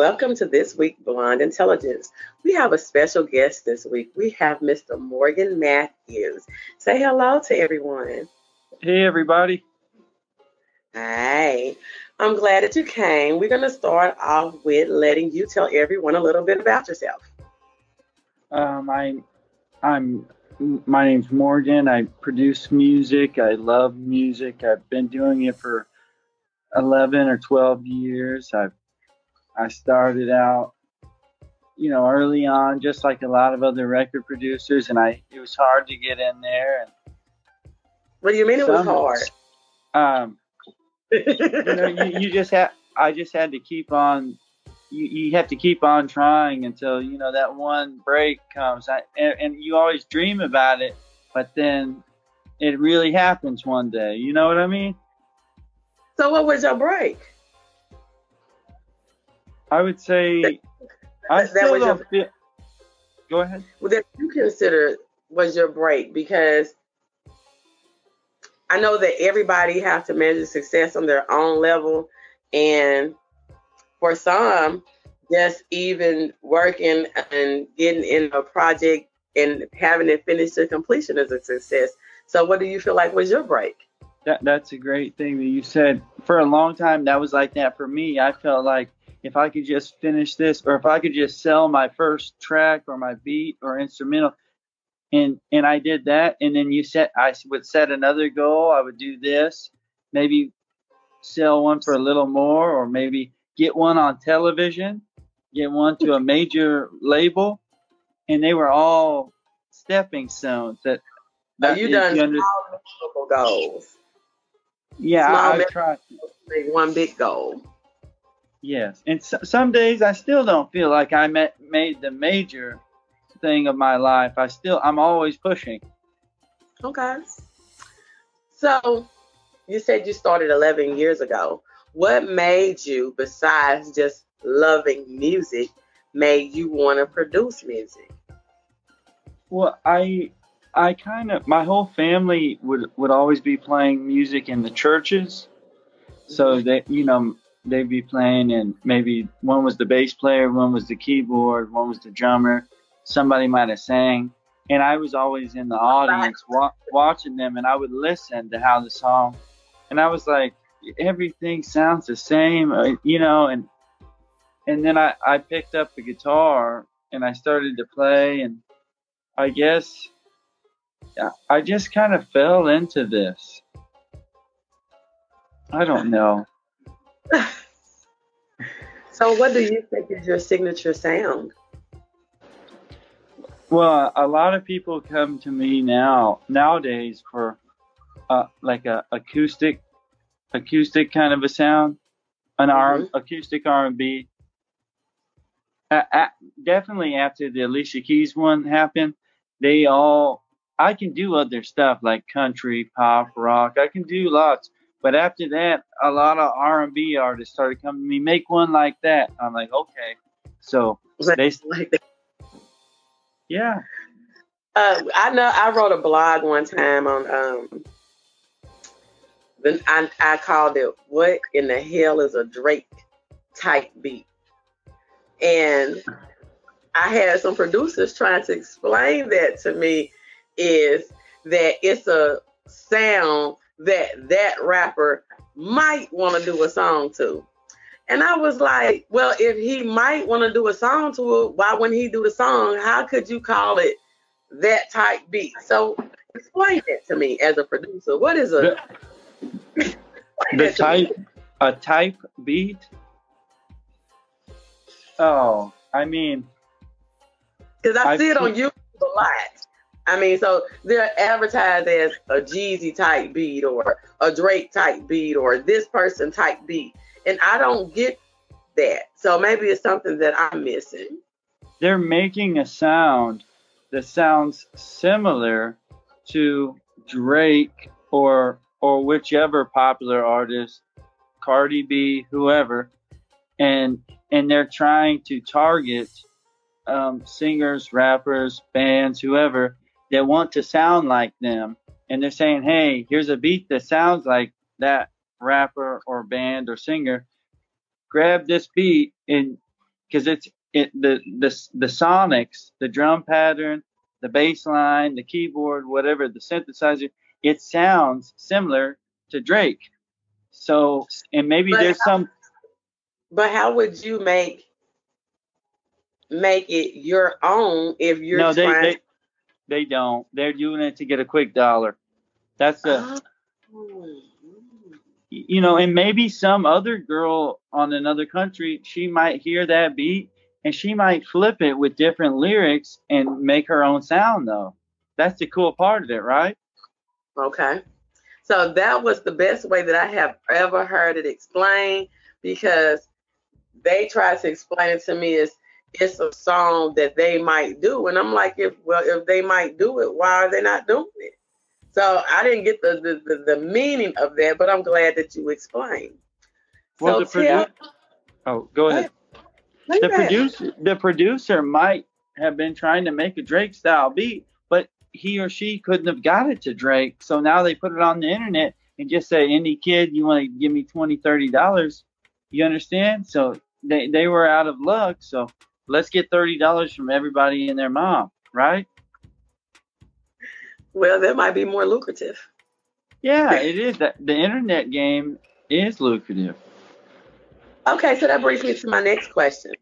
welcome to this week Blonde Intelligence. We have a special guest this week. We have Mr. Morgan Matthews. Say hello to everyone. Hey, everybody. Hi. I'm glad that you came. We're going to start off with letting you tell everyone a little bit about yourself. Um, I, I'm. My name's Morgan. I produce music. I love music. I've been doing it for 11 or 12 years. I've I started out, you know, early on, just like a lot of other record producers, and I it was hard to get in there. And what do you mean it was hard? Um, you know, you, you just had I just had to keep on. You, you have to keep on trying until you know that one break comes. I, and, and you always dream about it, but then it really happens one day. You know what I mean? So what was your break? I would say I still don't your, feel. Go ahead. Well, that you consider was your break because I know that everybody has to measure success on their own level, and for some, just even working and getting in a project and having it finished to completion is a success. So, what do you feel like was your break? That that's a great thing that you said. For a long time, that was like that for me. I felt like if I could just finish this or if I could just sell my first track or my beat or instrumental. And and I did that and then you set I would set another goal. I would do this maybe sell one for a little more or maybe get one on television get one to a major label. And they were all stepping stones that, that you done you under- goals. Yeah small I, I tried. Make one big goal Yes, and so, some days I still don't feel like I met, made the major thing of my life. I still, I'm always pushing. Okay. So, you said you started 11 years ago. What made you, besides just loving music, made you want to produce music? Well, I, I kind of, my whole family would would always be playing music in the churches. So mm-hmm. that you know, they'd be playing, and maybe one was the bass player, one was the keyboard, one was the drummer. Somebody might have sang, and I was always in the audience wa- watching them, and I would listen to how the song, and I was like, everything sounds the same, uh, you know, and and then I I picked up the guitar and I started to play, and I guess I just kind of fell into this. I don't know. so, what do you think is your signature sound? Well, a lot of people come to me now nowadays for uh, like a acoustic, acoustic kind of a sound, an mm-hmm. R acoustic R and B. Definitely after the Alicia Keys one happened, they all I can do other stuff like country, pop, rock. I can do lots, but after that, a lot of R and B artists started coming to me, make one like that. I'm like, okay. So they like Yeah. Uh, I know I wrote a blog one time on um then I, I called it what in the hell is a Drake type beat? And I had some producers trying to explain that to me is that it's a sound that that rapper might want to do a song to. And I was like, well, if he might want to do a song to it, why wouldn't he do the song? How could you call it that type beat? So explain that to me as a producer. What is a the, the type a type beat? Oh, I mean, because I, I see it on YouTube a lot. I mean, so they're advertised as a Jeezy type beat or a Drake type beat or this person type beat. And I don't get that. So maybe it's something that I'm missing. They're making a sound that sounds similar to Drake or or whichever popular artist, Cardi B, whoever, and and they're trying to target um, singers, rappers, bands, whoever, that want to sound like them and they're saying, hey, here's a beat that sounds like that rapper or band or singer. Grab this beat and because it's it the the the sonics, the drum pattern, the bass line, the keyboard, whatever, the synthesizer, it sounds similar to Drake. So, and maybe But there's how- some But how would you make make it your own if you're no, trying? they they don't. They're doing it to get a quick dollar. That's the Oh. you know, and maybe some other girl on another country, she might hear that beat and she might flip it with different lyrics and make her own sound though. That's the cool part of it, right? Okay. So that was the best way that I have ever heard it explained because they tried to explain it to me as it's a song that they might do. And I'm like, if well, if they might do it, why are they not doing it? So I didn't get the the, the, the meaning of that, but I'm glad that you explained. Well, so the tell, produ- Oh, go ahead. The ahead. producer the producer might have been trying to make a Drake style beat, but he or she couldn't have got it to Drake. So now they put it on the internet and just say, any kid, you want to give me 20 $30. You understand? So they, they were out of luck. So let's get $30 from everybody and their mom, right? Well, that might be more lucrative. Yeah, it is. That The internet game is lucrative. Okay, so that brings me to my next question.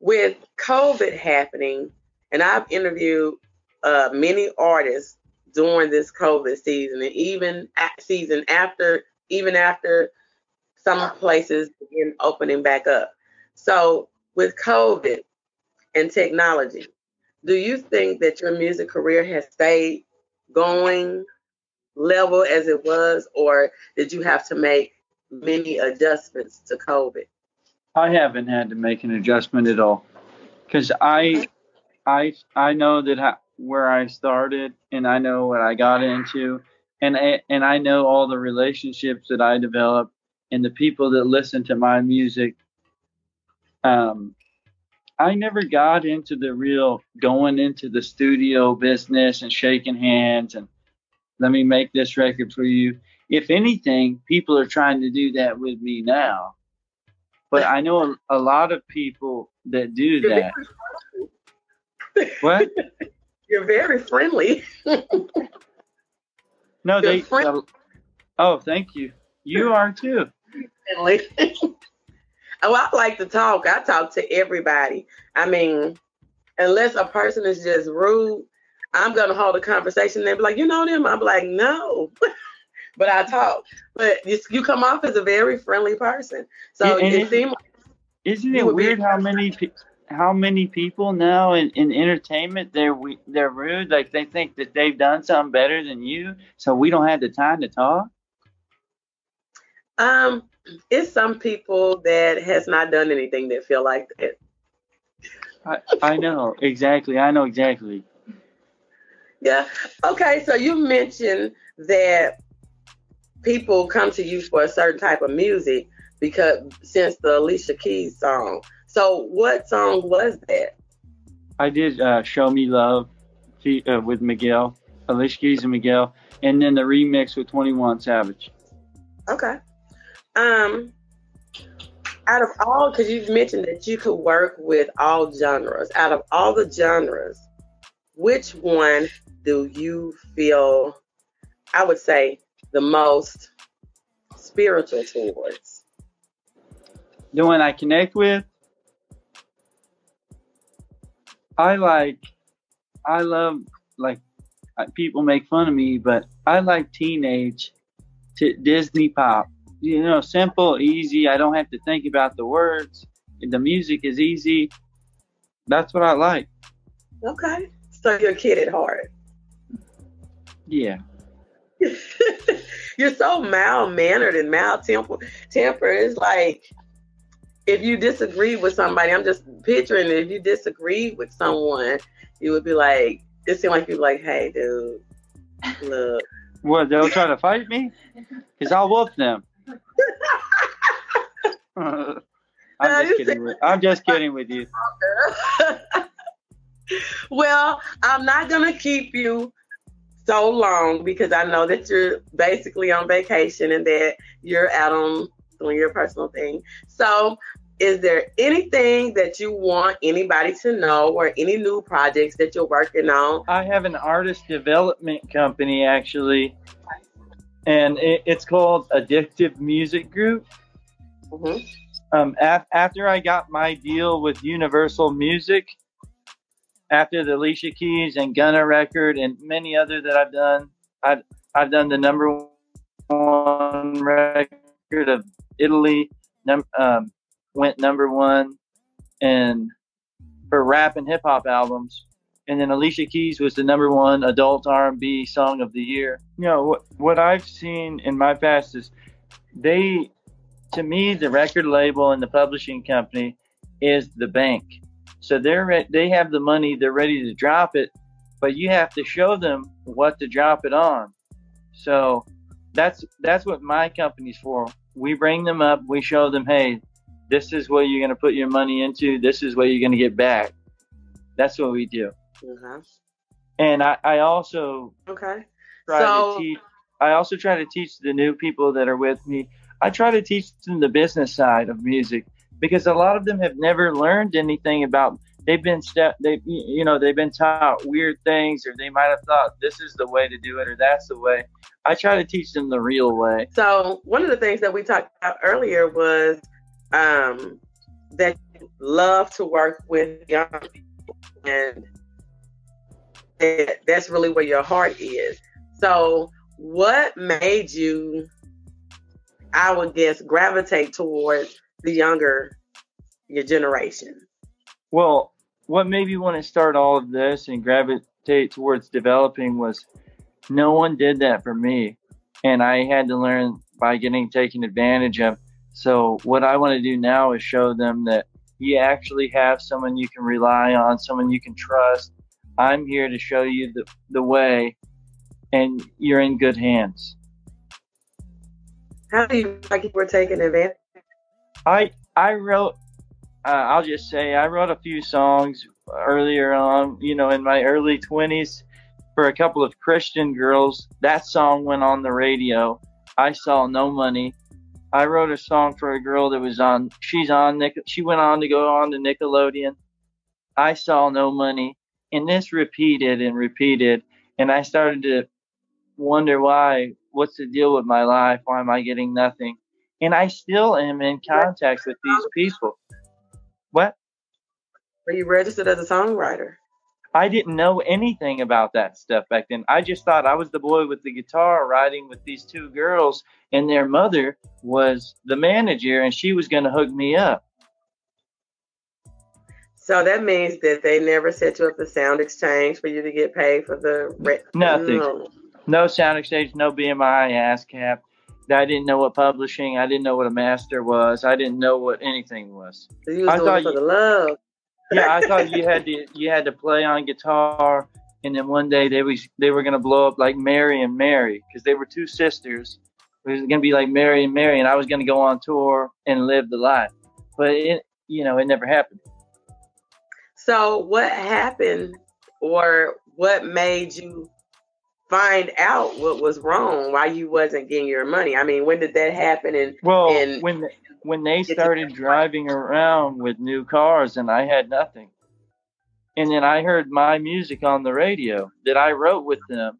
With COVID happening, and I've interviewed uh, many artists during this COVID season, and even a- season after, even after some places begin opening back up. So, with COVID and technology, do you think that your music career has stayed going level as it was, or did you have to make many adjustments to COVID? I haven't had to make an adjustment at all because I, I, I know that I, where I started and I know what I got into, and I, and I know all the relationships that I developed and the people that listen to my music. Um, I never got into the real going into the studio business and shaking hands and let me make this record for you. If anything, people are trying to do that with me now. But I know a, a lot of people that do You're that. What? you're very friendly. No, You're they. friend- oh, thank you. You are too. friendly. oh, I like to talk. I talk to everybody. I mean, unless a person is just rude, I'm gonna hold a conversation. They be like, you know them? I'm like, no. but I talk. But you, you come off as a very friendly person. So And- it seemed like Isn't it weird how many pe- how many people now in, in entertainment they're we- they're rude like they think that they've done something better than you so we don't have the time to talk um, it's some people that has not done anything that feel like that. I, I know exactly I know exactly Yeah. Okay. So you mentioned that people come to you for a certain type of music because since the Alicia Keys song. So what song was that? I did uh, show me love uh, with Miguel Alicia Keys and Miguel and then the remix with 21 Savage Okay. Um out of all because you've mentioned that you could work with all genres. Out of all the genres, which one do you feel I would say the most spiritual towards? the one I connect with, I like, I love like people make fun of me, but I like teenage to Disney pop. You know, simple, easy. I don't have to think about the words. The music is easy. That's what I like. Okay. So you're a kid at heart. Yeah. you're so mild mannered and mild temper. Temper is like if you disagree with somebody, I'm just picturing it. If you disagree with someone, you would be like, it seemed like you're like, hey, dude, look. What? They'll try to fight me? Cause I'll whoop them. I'm just kidding. With, I'm just kidding with you. well, I'm not gonna keep you so long because I know that you're basically on vacation and that you're out on doing your personal thing. So is there anything that you want anybody to know or any new projects that you're working on? I have an artist development company actually, and it, it's called Addictive Music Group. Mm-hmm. Um, af- after I got my deal with Universal Music, after the Alicia Keys and Gunna record and many other that I've done, I've, I've done the number one record of Italy, num- um, went number one, and for rap and hip hop albums. And then Alicia Keys was the number one adult R&B song of the year. You know what? What I've seen in my past is they, to me, the record label and the publishing company is the bank. So they're re- they have the money, they're ready to drop it, but you have to show them what to drop it on. So that's that's what my company's for. We bring them up, we show them, hey, this is what you're going to put your money into. This is what you're going to get back. That's what we do. Mm-hmm. And I, I also okay. try so, to teach. I also try to teach the new people that are with me. I try to teach them the business side of music because a lot of them have never learned anything about. They've been step. They you know they've been taught weird things, or they might have thought this is the way to do it, or that's the way. I try to teach them the real way. So one of the things that we talked about earlier was um, that you love to work with young people, and that's really where your heart is. So, what made you, I would guess, gravitate towards the younger your generation? Well, what made me want to start all of this and gravitate towards developing was no one did that for me, and I had to learn by getting taken advantage of. So what I want to do now is show them that you actually have someone you can rely on, someone you can trust. I'm here to show you the, the way, and you're in good hands. How do you like you were taking advantage? I I wrote. Uh, I'll just say I wrote a few songs earlier on. You know, in my early 20s, for a couple of Christian girls. That song went on the radio. I saw no money. I wrote a song for a girl that was on. She's on. Nick. She went on to go on to Nickelodeon. I saw no money, and this repeated and repeated, and I started to wonder why. What's the deal with my life? Why am I getting nothing? And I still am in contact with these people. What? Were you registered as a songwriter? I didn't know anything about that stuff back then. I just thought I was the boy with the guitar riding with these two girls, and their mother was the manager, and she was going to hook me up. So that means that they never set you up a SoundExchange for you to get paid for the re- nothing. No. no SoundExchange, no BMI, ASCAP. I didn't know what publishing. I didn't know what a master was. I didn't know what anything was. So was I thought for you, the love yeah, I thought you had to you had to play on guitar, and then one day they was they were gonna blow up like Mary and Mary because they were two sisters. It was gonna be like Mary and Mary, and I was gonna go on tour and live the life, but it you know it never happened. So what happened, or what made you find out what was wrong? Why you wasn't getting your money? I mean, when did that happen? And well, and when when they started driving around with new cars and I had nothing. And then I heard my music on the radio that I wrote with them.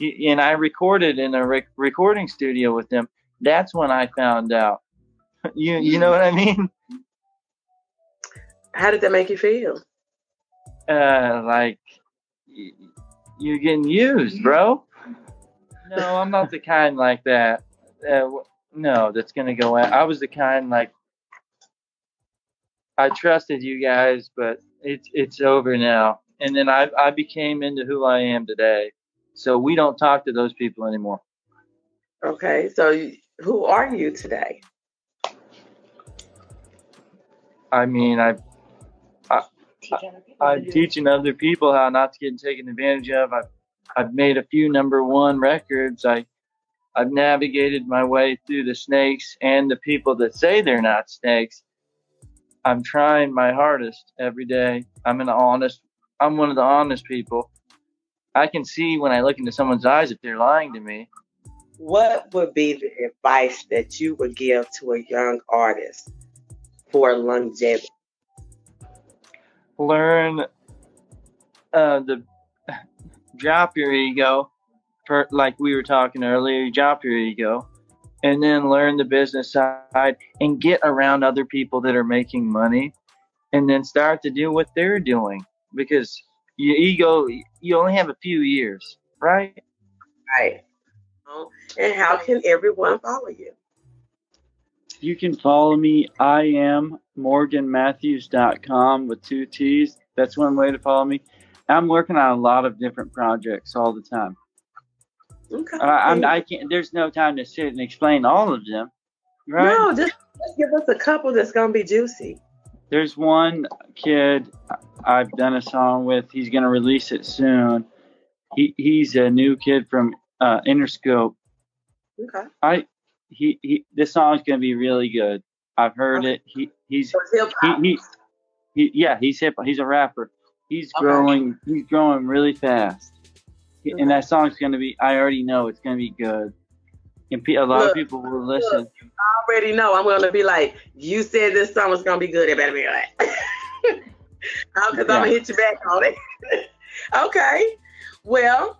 And I recorded in a rec- recording studio with them. That's when I found out. you you know mm. what I mean? How did that make you feel? Uh, like you're getting used, bro. No, I'm not the kind like that. Uh, no, that's gonna go out. I was the kind like I trusted you guys, but it's it's over now. And then I I became into who I am today. So we don't talk to those people anymore. Okay, so who are you today? I mean, I, I, I am teaching other people how not to get taken advantage of. I've I've made a few number one records. I I've navigated my way through the snakes and the people that say they're not snakes. I'm trying my hardest every day. I'm an honest, I'm one of the honest people. I can see when I look into someone's eyes if they're lying to me. What would be the advice that you would give to a young artist for longevity? Learn uh, the drop your ego, for, like we were talking earlier. Drop your ego, and then learn the business side and get around other people that are making money, and then start to do what they're doing because your ego you only have a few years, right? Right. And how can everyone follow you? You can follow me. I am morganmatthews.com with two T's. That's one way to follow me. I'm working on a lot of different projects all the time. Okay. I, I'm, I can't. There's no time to sit and explain all of them. Right? No, just, just give us a couple that's gonna be juicy. There's one kid I've done a song with. He's gonna release it soon. He he's a new kid from uh, Interscope. Okay. I he, he this song's gonna be really good. I've heard Okay. it. He he's he, he, he yeah he's hip he's a rapper. He's Okay. growing he's growing really fast. Okay. And that song's gonna be I already know it's gonna be good. And pe- a lot Look, of people will listen. Look, you already know I'm gonna be like, you said this song was gonna be good. It better be good. Because I'm gonna hit you back on it. okay. Well,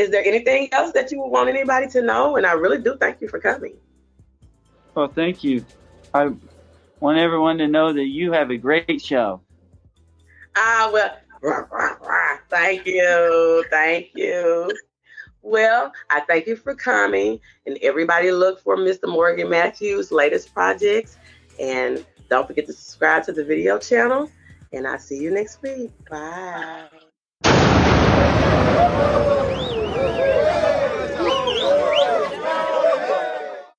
is there anything else that you would want anybody to know? And I really do thank you for coming. Well, thank you. I want everyone to know that you have a great show. Ah, well, rah, rah, rah. thank you, thank you. Well, I thank you for coming, and everybody look for Mr. Morgan Matthews' latest projects, and don't forget to subscribe to the video channel. And I'll see you next week. Bye.